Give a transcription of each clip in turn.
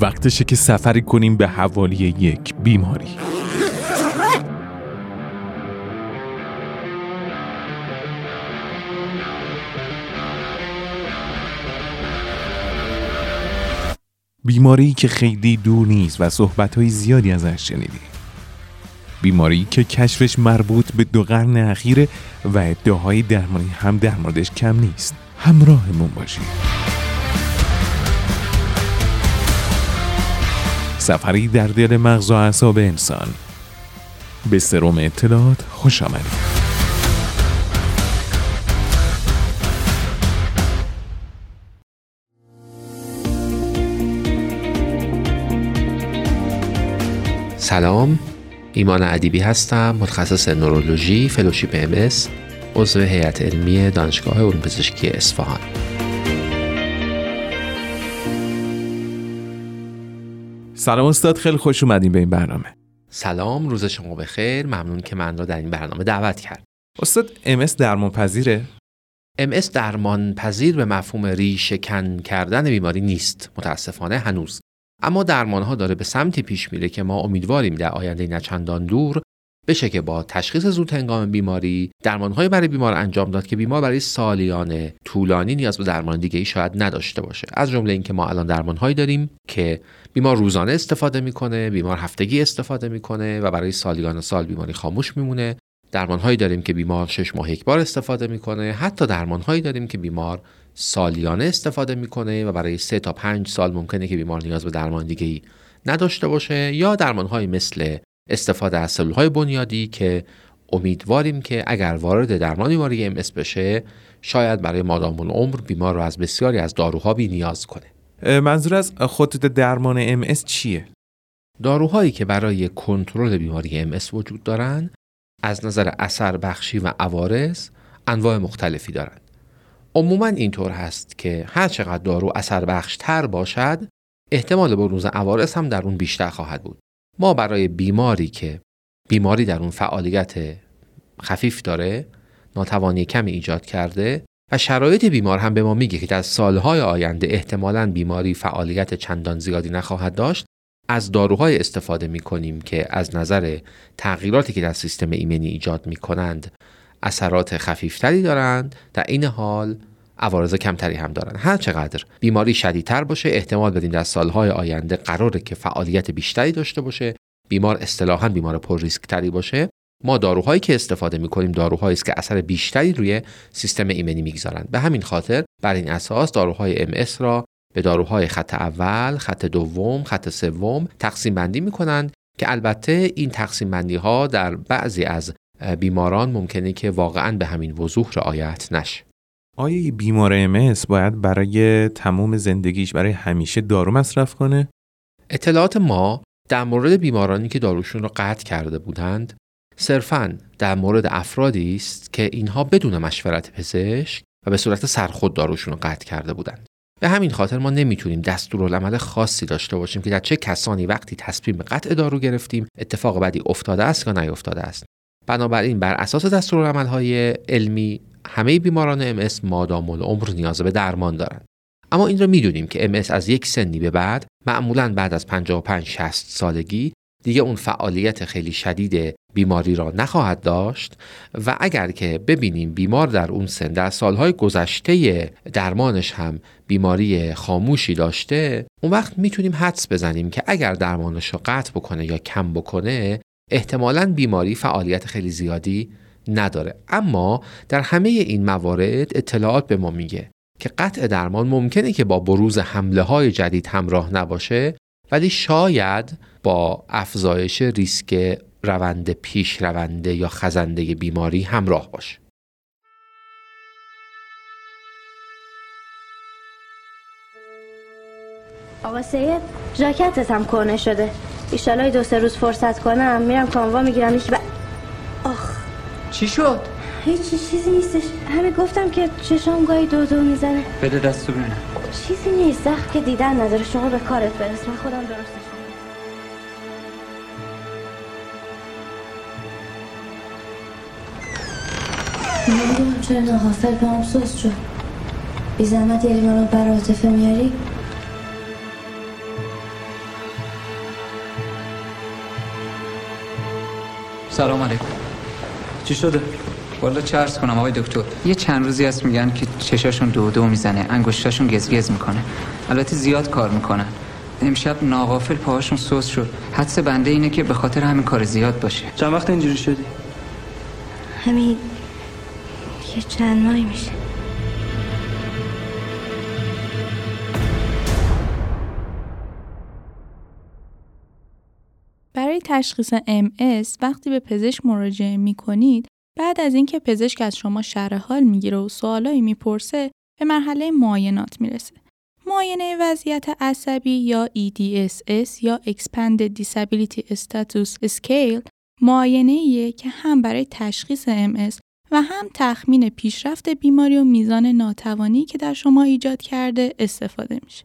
وقتشه که سفری کنیم به حوالی یک بیماری. بیماری که خیلی دور نیست و صحبت زیادی ازش شنیدیم بیماری که کشفش مربوط به دو قرن اخیره و ادعاهای درمانی هم در موردش کم نیست. همراهمون باشید. سفری در دل مغز و اعصاب انسان. به سروم اطلاعات خوش آمدید. سلام ایمان ادیبی هستم متخصص نورولوژی فلوشیپ ام عضو هیئت علمی دانشگاه علوم پزشکی اصفهان. سلام استاد خیلی خوش اومدیم به این برنامه. سلام روز شما بخیر. ممنون که من را در این برنامه دعوت کرد. استاد ام درمان پذیره ام درمان پذیر به مفهوم ریشه کن کردن بیماری نیست. متاسفانه هنوز. اما درمان ها داره به سمتی پیش میره که ما امیدواریم در آینده نچندان دور بشه که با تشخیص زود هنگام بیماری درمان برای بیمار انجام داد که بیمار برای سالیان طولانی نیاز به درمان دیگه ای شاید نداشته باشه. از جمله اینکه ما الان درمان هایی داریم که بیمار روزانه استفاده می‌کنه بیمار هفتگی استفاده می‌کنه و برای سالیان سال بیماری خاموش میمونه. درمان هایی داریم که بیمار شش ماه یک بار استفاده می‌کنه. حتی درمان هایی داریم که بیمار سالیانه استفاده می‌کنه و برای سه تا پنج سال ممکنه که بیمار نیاز به درمان دیگه ای نداشته باشه یا درمان های مثل استفاده از سلول های بنیادی که امیدواریم که اگر وارد درمان بیماری ام بشه شاید برای مادام العمر بیمار رو از بسیاری از داروها بی نیاز کنه. منظور از خطوط درمان ام چیه؟ داروهایی که برای کنترل بیماری ام وجود دارند از نظر اثر بخشی و عوارض انواع مختلفی دارند عموما اینطور هست که هر چقدر دارو اثر بخش تر باشد احتمال بروز عوارض هم در اون بیشتر خواهد بود. ما برای بیماری که بیماری در اون فعالیت خفیف داره ناتوانی کمی ایجاد کرده و شرایط بیمار هم به ما میگه که در سالهای آینده احتمالا بیماری فعالیت چندان زیادی نخواهد داشت از داروهای استفاده می کنیم که از نظر تغییراتی که در سیستم ایمنی ایجاد می کنند اثرات خفیفتری دارند. در این حال عوارض کمتری هم دارند هر چقدر بیماری شدیدتر باشه احتمال بدیم در سالهای آینده قراره که فعالیت بیشتری داشته باشه بیمار اصطلاحا بیمار پر ریسک تری باشه. ما داروهایی که استفاده می کنیم داروهایی است که اثر بیشتری روی سیستم ایمنی می‌گذارند به همین خاطر بر این اساس داروهای ام را به داروهای خط اول، خط دوم، خط سوم تقسیم بندی می کنند که البته این تقسیم بندی ها در بعضی از بیماران ممکنه که واقعا به همین وضوح رعایت نشه. آیا بیمار ام باید برای تمام زندگیش برای همیشه دارو مصرف کنه؟ اطلاعات ما در مورد بیمارانی که داروشون رو قطع کرده بودند صرفا در مورد افرادی است که اینها بدون مشورت پزشک و به صورت سرخود داروشون رو قطع کرده بودند. به همین خاطر ما نمی‌تونیم دستورالعمل خاصی داشته باشیم که در چه کسانی وقتی تصمیم به قطع دارو گرفتیم اتفاق بدی افتاده است یا نیفتاده است بنابراین بر اساس دستورالعملهای علمی همه بیماران ام مادام العمر نیاز به درمان دارند. اما این را می‌دونیم که ام از یک سنی به بعد معمولا بعد از 55 60 سالگی دیگه اون فعالیت خیلی شدید بیماری را نخواهد داشت و اگر که ببینیم بیمار در اون سن در سالهای گذشته درمانش هم بیماری خاموشی داشته اون وقت می‌تونیم حدس بزنیم که اگر درمانش رو قطع بکنه یا کم بکنه احتمالا بیماری فعالیت خیلی زیادی نداره. اما در همه این موارد اطلاعات به ما میگه که قطع درمان ممکنه که با بروز حمله های جدید همراه نباشه ولی شاید با افزایش ریسک روند پیش رونده یا خزنده بیماری همراه باشه. آقا سید جاکتت هم کنه شده ایشالای دو سه روز فرصت کنم. میرم کانوا می‌گیرم. هیچ ب... آخ. چی شد؟ هیچی چیزی نیستش. همه گفتم که چشام گاهی دو دو می‌زنه. بده دستو بینم چیزی نیست. زخ که دیدن نداره. شما به کارت برس. من خودم درستش نمی‌دونم چرا ناحافل به هم سوز شد. بی زحمت یعنی منو برای عاطفه میاری؟ سلام علیکم. چی شده؟ والا چه عرض کنم آقای دکتر. یه چند روزی هست میگن که چشاشون دو دو می‌زنه انگشتاشون گزگز می‌کنه. البته زیاد کار می‌کنن. امشب ناغافل پاهاشون سوس شد. حدس بنده اینه که به خاطر همین کار زیاد باشه. چند وقت اینجوری شدی؟ همین یه چند ماهی میشه. تشخیص MS وقتی به پزشک مراجعه می کنید بعد از اینکه پزشک از شما شرح حال می‌گیره و سوالایی می‌پرسه به مرحله معاینات می‌رسه. معاینه وضعیت عصبی یا EDSS یا Expanded Disability Status Scale معاینه که هم برای تشخیص MS و هم تخمین پیشرفت بیماری و میزان ناتوانی که در شما ایجاد کرده استفاده میشه.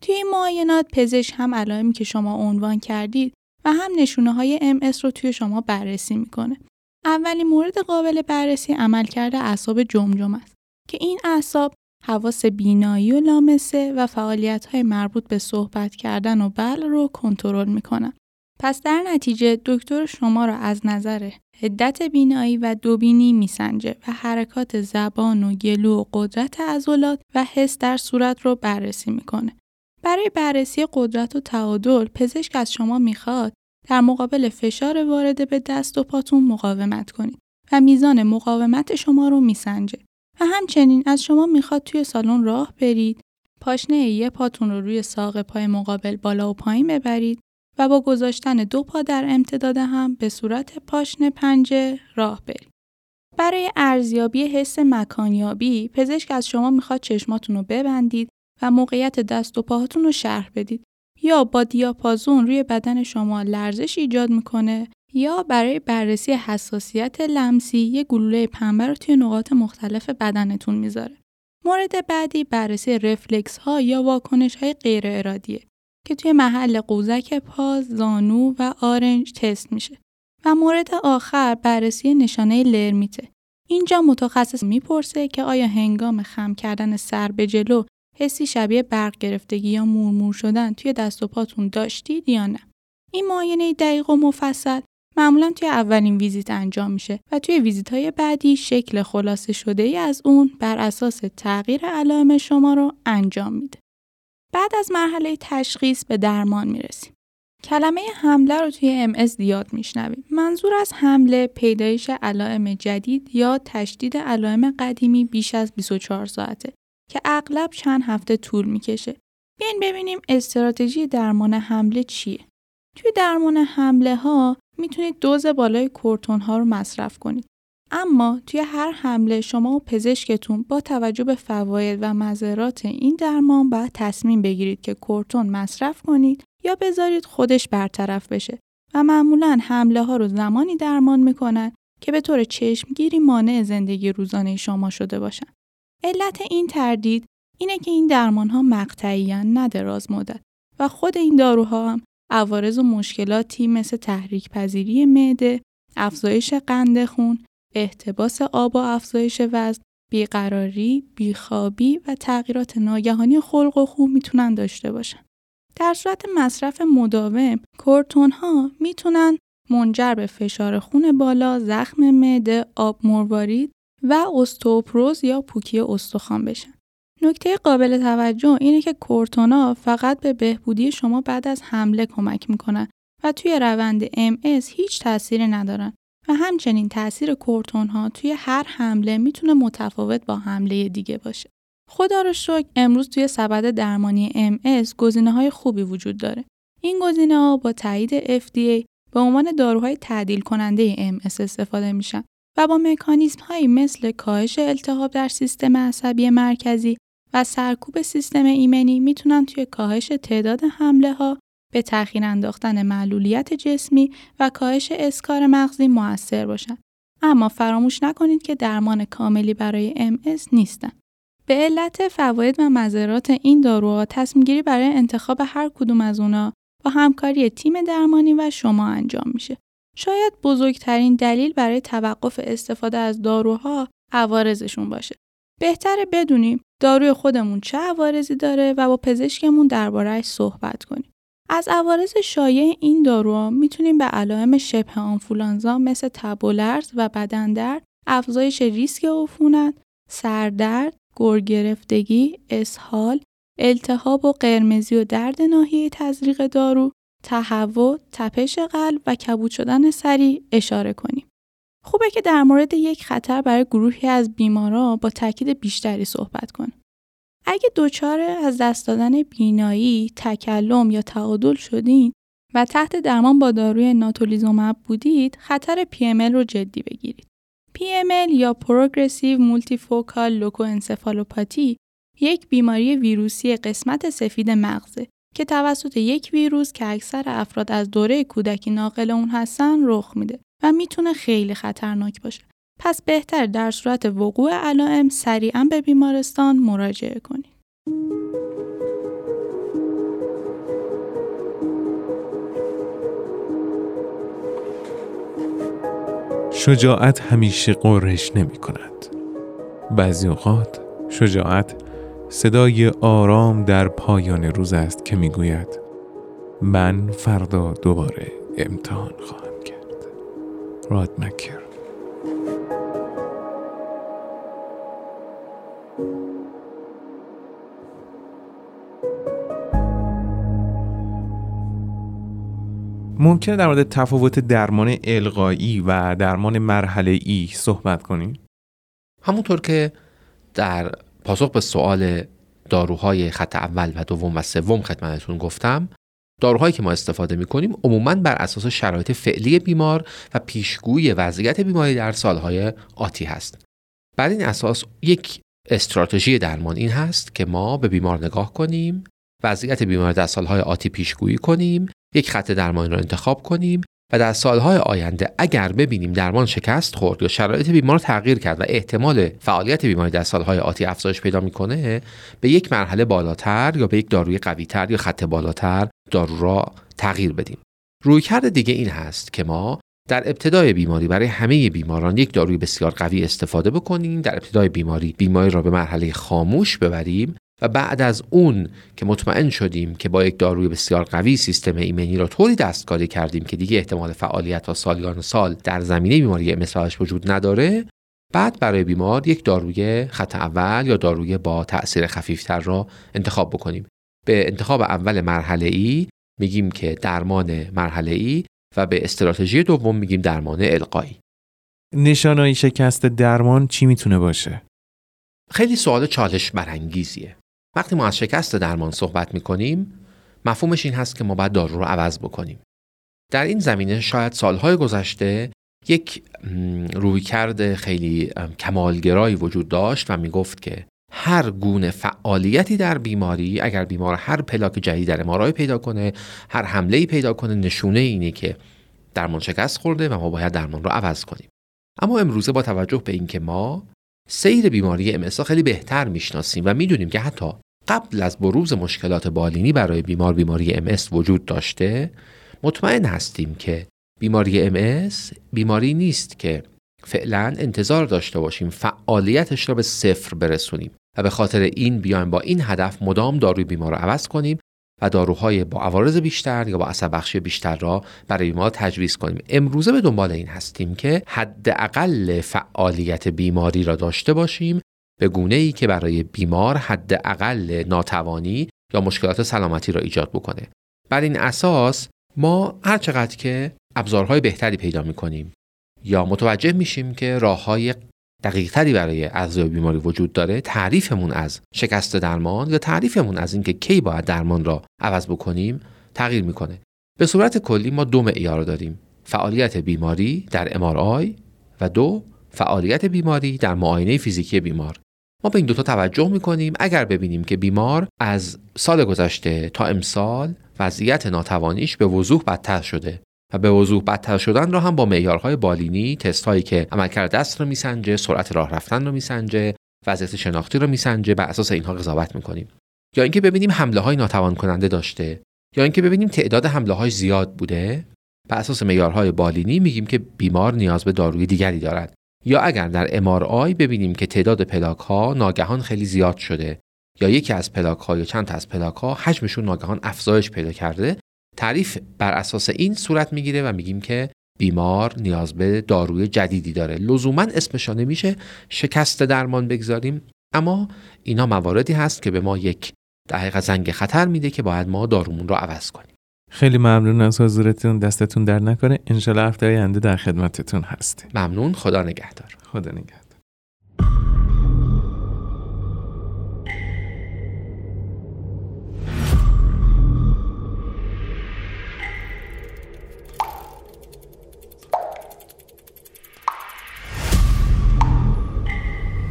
توی این معاینات پزشک هم علائمی که شما عنوان کردید و هم نشونه های MS رو توی شما بررسی می‌کنه. اولین مورد قابل بررسی عملکرد اعصاب جمجم است که این اعصاب حواس بینایی و لامسه و فعالیت های مربوط به صحبت کردن و بل رو کنترل می‌کنن. پس در نتیجه دکتر شما را از نظر هدت بینایی و دوبینی میسنجه و حرکات زبان و گلو و قدرت عضلات و حس در صورت رو بررسی می‌کنه. برای بررسی قدرت و تعادل پزشک از شما می‌خواد در مقابل فشار وارده به دست و پاتون مقاومت کنید و میزان مقاومت شما رو میسنجه و همچنین از شما می‌خواد توی سالن راه برید پاشنه یه پاتون رو روی ساق پای مقابل بالا و پایین ببرید و با گذاشتن دو پا در امتداد هم به صورت پاشنه پنجه راه برید. برای ارزیابی حس مکانیابی پزشک از شما می‌خواد چشماتون رو ببندید و موقعیت دست و پاهاتون رو شرح بدید یا با دیاپازون روی بدن شما لرزش ایجاد می‌کنه یا برای بررسی حساسیت لمسی یه گلوله پنبه رو توی نقاط مختلف بدنتون می‌ذاره. مورد بعدی بررسی رفلکس ها یا واکنش های غیر ارادیه که توی محل قوزک پا، زانو و آرنج تست میشه. و مورد آخر بررسی نشانه لرمیته. اینجا متخصص می‌پرسه که آیا هنگام خم کردن سر به جلو حسی شبیه برق گرفتگی یا مورمور شدن توی دست و پاتون داشتید یا نه. این معاینه دقیق و مفصل معمولا توی اولین ویزیت انجام میشه و توی ویزیت های بعدی شکل خلاصه شده ای از اون بر اساس تغییر علائم شما رو انجام میده. بعد از مرحله تشخیص به درمان می‌رسیم. کلمه حمله رو توی ام زیاد میشنویم. منظور از حمله پیدایش علائم جدید یا تشدید علائم قدیمی بیش از 24 ساعته که اغلب چند هفته طول می‌کشه. بیاین ببینیم استراتژی درمان حمله چیه. توی درمان حمله ها می‌تونید دوز بالای کورتون ها رو مصرف کنید. اما توی هر حمله شما و پزشکتون با توجه به فواید و مذرات این درمان باید تصمیم بگیرید که کورتون مصرف کنید یا بذارید خودش برطرف بشه و معمولا حمله ها رو زمانی درمان می‌کنن که به طور چشمگیری مانع زندگی روزانه شما شده باشن. علت این تردید اینه که این درمان ها مقطعی نه دراز مدت و خود این داروها هم عوارض و مشکلاتی مثل تحریک پذیری معده، افزایش قند خون، احتباس آب و افزایش وزن، بیقراری، بیخوابی و تغییرات ناگهانی خلق و خون می‌تونن داشته باشن. در صورت مصرف مداوم، کورتون ها می‌تونن منجر به فشار خون بالا، زخم معده، آب مروارید و استوپروز یا پوکی استخوان بشن. نکته قابل توجه اینه که کورتونا فقط به بهبودی شما بعد از حمله کمک می‌کنن و توی روند MS هیچ تأثیری ندارن و همچنین تاثیر کورتون ها توی هر حمله می‌تونه متفاوت با حمله دیگه باشه. خدا رو شکر امروز توی سبد درمانی MS گزینه های خوبی وجود داره. این گزینه ها با تایید FDA به عنوان داروهای تعدیل کننده MS استفاده میشن و با مکانیزم هایی مثل کاهش التهاب در سیستم عصبی مرکزی و سرکوب سیستم ایمنی می‌تونن توی کاهش تعداد حمله ها به تأخیر انداختن معلولیت جسمی و کاهش اسکار مغزی موثر باشن. اما فراموش نکنید که درمان کاملی برای MS نیستن. به علت فواید و مذرات این داروها تصمیم گیری برای انتخاب هر کدوم از اونا با همکاری تیم درمانی و شما انجام میشه. شاید بزرگترین دلیل برای توقف استفاده از داروها عوارضشون باشه. بهتره بدونیم داروی خودمون چه عوارضی داره و با پزشکمون دربارهش صحبت کنیم. از عوارض شایع این دارو می‌تونیم به علائم شبه آنفولانزا مثل تب و لرز و بدندرد، افزایش ریسک عفونت، سردرد، گرگرفتگی، اسهال، التهاب و قرمزی و درد ناحیه تزریق دارو، تهوع، تپش قلب و کبود شدن سریع اشاره کنیم. خوبه که در مورد یک خطر برای گروهی از بیمارا با تاکید بیشتری صحبت کنیم. اگه دچار از دست دادن بینایی، تکلم یا تعادل شدین و تحت درمان با داروی ناتولیزومب بودید، خطر PML رو جدی بگیرید. PML یا Progressive Multifocal Leukoencephalopathy یک بیماری ویروسی قسمت سفید مغزه که توسط یک ویروس که اکثر افراد از دوره کودکی ناقل اون هستن رخ میده و می‌تونه خیلی خطرناک باشه. پس بهتر در صورت وقوع علائم سریعا به بیمارستان مراجعه کنید. شجاعت همیشه قرش نمی کند. بعضی اوقات شجاعت صدای آرام در پایان روز است که می‌گوید من فردا دوباره امتحان خواهم کرد. راد مکر ممکنه در مورد تفاوت درمان القایی و درمان مرحله ای صحبت کنیم؟ همونطور که در پاسخ به سوال داروهای خط اول و دوم و سوم خدمتتون گفتم داروهایی که ما استفاده می کنیم عموما بر اساس شرایط فعلی بیمار و پیشگویی وضعیت بیماری در سالهای آتی هست. بر این اساس یک استراتژی درمان این هست که ما به بیمار نگاه کنیم، وضعیت بیمار در سالهای آتی پیشگویی کنیم یک خط درمانی را انتخاب کنیم و در سالهای آینده اگر ببینیم درمان شکست خورد یا شرایط بیمار تغییر کرد و احتمال فعالیت بیماری در سالهای آتی افزایش پیدا می‌کنه به یک مرحله بالاتر یا به یک داروی قویتر یا خط بالاتر دارو را تغییر بدیم. رویکرد دیگه این هست که ما در ابتدای بیماری برای همه بیماران یک داروی بسیار قوی استفاده بکنیم در ابتدای بیماری بیماری را به مرحله خاموش ببریم و بعد از اون که مطمئن شدیم که با یک داروی بسیار قوی سیستم ایمنی را طوری دستکاری کردیم که دیگه احتمال فعالیت تا سالیان سال در زمینه بیماری MS وجود نداره بعد برای بیمار یک داروی خط اول یا داروی با تأثیر خفیفتر را انتخاب بکنیم. به انتخاب اول مرحله ای میگیم که درمان مرحله ای و به استراتژی دوم میگیم درمان القایی. نشانهای شکست درمان چی می‌تونه باشه؟ خیلی سوال چالش برانگیزیه. وقتی ما از شکست درمان صحبت می کنیم مفهومش این هست که ما باید دارو رو عوض بکنیم. در این زمینه شاید سالهای گذشته یک رویکرد خیلی کمالگرایی وجود داشت و می گفت که هر گونه فعالیتی در بیماری اگر بیمار هر پلاک جدید در امارای پیدا کنه هر حمله پیدا کنه نشونه اینه که درمان شکست خورده و ما باید درمان رو عوض کنیم. اما امروزه با توجه به اینکه ما سیر بیماری ام خیلی بهتر می‌شناسیم و می‌دونیم که حتی قبل از بروز مشکلات بالینی برای بیمار بیماری ام وجود داشته مطمئن هستیم که بیماری ام بیماری نیست که فعلا انتظار داشته باشیم فعالیتش را به صفر برسونیم و به خاطر این بیایم با این هدف مدام داروی بیمار را عوض کنیم و داروهای با عوارض بیشتر یا با اثر بخشی بیشتر را برای بیمار تجویز کنیم. امروزه به دنبال این هستیم که حداقل فعالیت بیماری را داشته باشیم به گونه ای که برای بیمار حداقل ناتوانی یا مشکلات سلامتی را ایجاد بکنه. بر این اساس ما هر چقدر که ابزارهای بهتری پیدا می کنیم یا متوجه میشیم که راه های دقیقتری برای اعضای بیماری وجود داره تعریفمون از شکست درمان یا تعریفمون از اینکه کی باید درمان را عوض بکنیم تغییر می‌کنه. به صورت کلی ما دو معیار داریم. فعالیت بیماری در MRI و دو فعالیت بیماری در معاینه فیزیکی بیمار. ما به این دوتا توجه می‌کنیم. اگر ببینیم که بیمار از سال گذشته تا امسال وضعیت ناتوانیش به وضوح بدتر شده و به وضوح بدتر شدن را هم با معیارهای بالینی تست هایی که عملکرد دست رو میسنجه سرعت راه رفتن رو میسنجه وضعیت شناختی رو میسنجه بر اساس اینها قضاوت می‌کنیم. یا اینکه ببینیم حمله های ناتوان کننده داشته یا اینکه ببینیم تعداد حمله های زیاد بوده بر اساس معیارهای بالینی میگیم که بیمار نیاز به داروی دیگری دارد. یا اگر در MRI ببینیم که تعداد پلاک ها ناگهان خیلی زیاد شده یا یکی از پلاک ها یا چند تا از پلاک ها حجمشون ناگهان افزایش پیدا کرده تعریف بر اساس این صورت می‌گیره و میگیم که بیمار نیاز به داروی جدیدی داره. لزوما اسمشا نمیشه شکست درمان بگذاریم. اما اینا مواردی هست که به ما یک دقیقا زنگ خطر میده که باید ما دارومون رو عوض کنیم. خیلی ممنون از حضورتون. دستتون در نکنه. انشالله هفته آینده در خدمتتون هستیم. ممنون. خدا نگهدار. خدا نگهدار.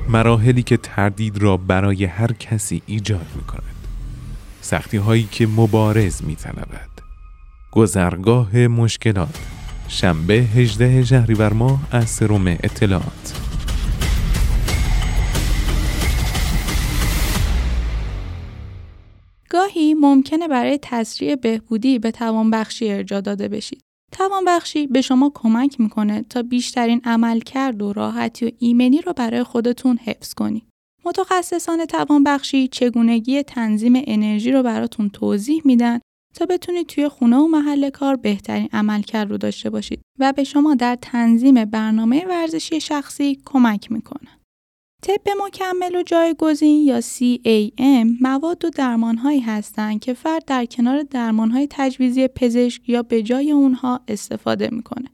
مراحلی که تردید را برای هر کسی ایجاد می کند. سختی هایی که مبارز می تنبد. گذرگاه مشکلات شنبه 18 شهریور ماه از سروم اطلاعات گاهی ممکنه برای تسریع بهبودی به توانبخشی ارجا داده بشید. توانبخشی به شما کمک می‌کنه تا بیشترین عملکرد و راحتی و ایمنی رو برای خودتون حفظ کنید. متخصصان توانبخشی چگونگی تنظیم انرژی رو براتون توضیح میدن تا بتونید توی خونه و محل کار بهترین عملکرد رو داشته باشید و به شما در تنظیم برنامه ورزشی شخصی کمک می‌کنه. طب مکمل و جایگزین یا CAM مواد و درمانهایی هستند که فرد در کنار درمانهای تجویزی پزشک یا به جای اونها استفاده می‌کنه.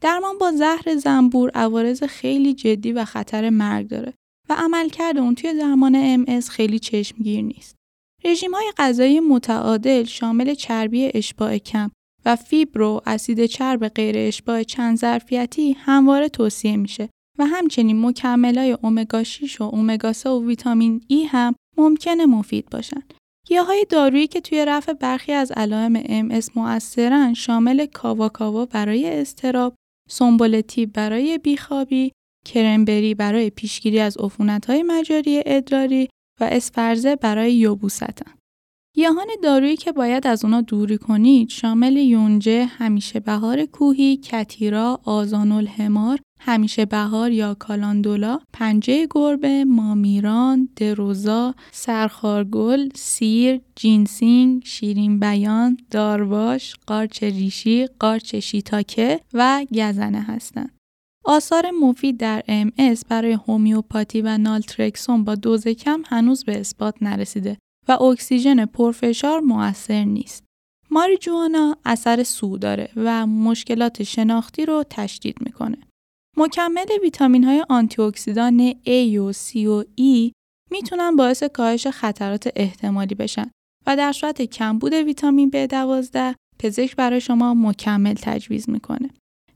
درمان با زهر زنبور عوارض خیلی جدی و خطر مرگ داره و عملکرد اون توی درمان MS خیلی چشمگیر نیست. رژیم های غذایی متعادل شامل چربی اشباع کم و فیبر و اسید چرب غیر اشباع چند ظرفیتی همواره توصیه میشه و همچنین مکملای اومگا 6 و اومگا 3 و ویتامین ای هم ممکنه مفید باشن. گیاهای دارویی که توی رفع برخی از علائم MS مؤثرن شامل کاوا برای استراب، سنبل‌الطیب برای بیخوابی، cranberry برای پیشگیری از عفونت‌های مجاری ادراری و اسفرزه برای یبوست. گیاهان دارویی که باید از اونا دوری کنید شامل یونجه، همیشه بهار کوهی، کتیرا، آذان الحمار، همیشه بهار یا کالاندولا، پنجه گربه، مامیران، دروزرا، سرخارگل، سیر، جینسینگ، شیرین بیان، دارواش، قارچ ریشی، قارچ شیتاکه و گزنه هستند. آثار مفید در MS برای هومیوپاتی و نالترکسون با دوز کم هنوز به اثبات نرسیده و اکسیژن پرفشار مؤثر نیست. ماریجوانا اثر سو داره و مشکلات شناختی رو تشدید می‌کنه. مکمل ویتامین های آنتی اکسیدان A و C و E می‌تونن باعث کاهش خطرات احتمالی بشن و در صورت کمبود ویتامین B12 پزشک برای شما مکمل تجویز می‌کنه.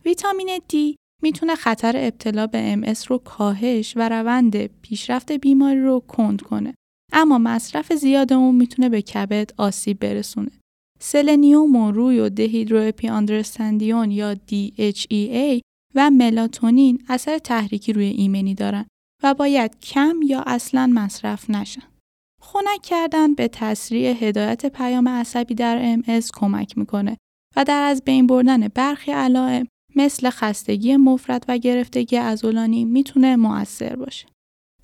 ویتامین D می‌تونه خطر ابتلا به MS رو کاهش و روند پیشرفت بیماری رو کند کنه. اما مصرف زیاد اون می‌تونه به کبد آسیب برسونه. سلنیوم و روی و دهیدروپی آندرستندیون یا DHEA و ملاتونین اثر تحریکی روی ایمنی دارن و باید کم یا اصلا مصرف نشن. خنک کردن به تسریع هدایت پیام عصبی در MS کمک می‌کنه و در از بین بردن برخی علائم مثل خستگی مفرد و گرفتگی عضلانی می‌تونه مؤثر باشه.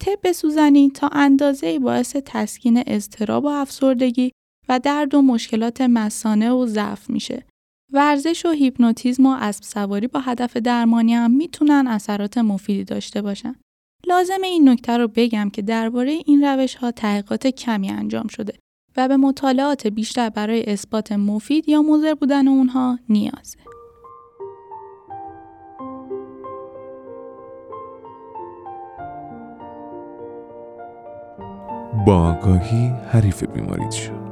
طب سوزنی تا اندازه باعث تسکین اضطراب و افسردگی و درد و مشکلات مسانه و ضعف میشه. ورزش و هیپنوتیزم و اسب سواری با هدف درمانی هم می‌تونن اثرات مفیدی داشته باشن. لازم این نکته رو بگم که درباره این روش ها تحقیقات کمی انجام شده و به مطالعات بیشتر برای اثبات مفید یا مضر بودن اونها نیازه. با آگاهی حریف بیماریت شد